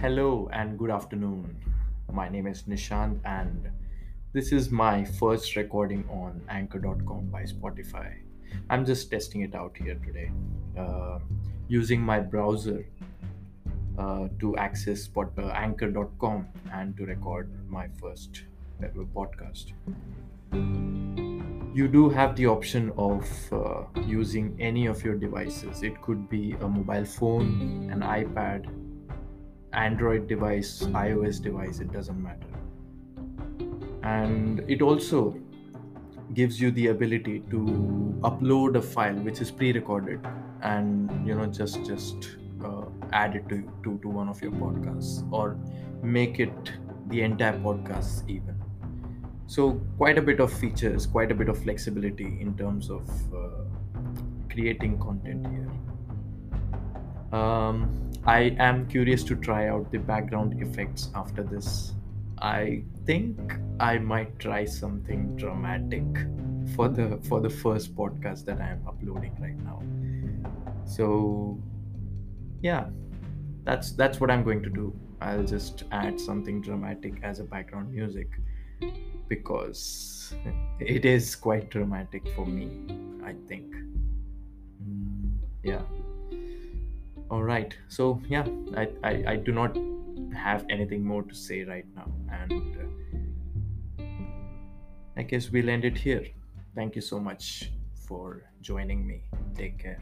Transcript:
Hello and good afternoon. My name is Nishant, and this is my first recording on Anchor.com by Spotify. I'm just testing it out here today, uh, using my browser uh, to access spot, uh, Anchor.com and to record my first uh, podcast. You do have the option of uh, using any of your devices. It could be a mobile phone, an iPad, Android device, iOS device, it doesn't matter. And it also gives you the ability to upload a file which is pre-recorded and you know just just uh, add it to, to to one of your podcasts or make it the entire podcast even so quite a bit of features quite a bit of flexibility in terms of uh, creating content here um, I am curious to try out the background effects after this. I think I might try something dramatic for the for the first podcast that I am uploading right now. So yeah, that's that's what I'm going to do. I'll just add something dramatic as a background music because it is quite dramatic for me, I think. Mm, yeah all right. So yeah I, I i do not have anything more to say right now. And uh, i guess we'll end it here. Thank you so much for joining me. Take care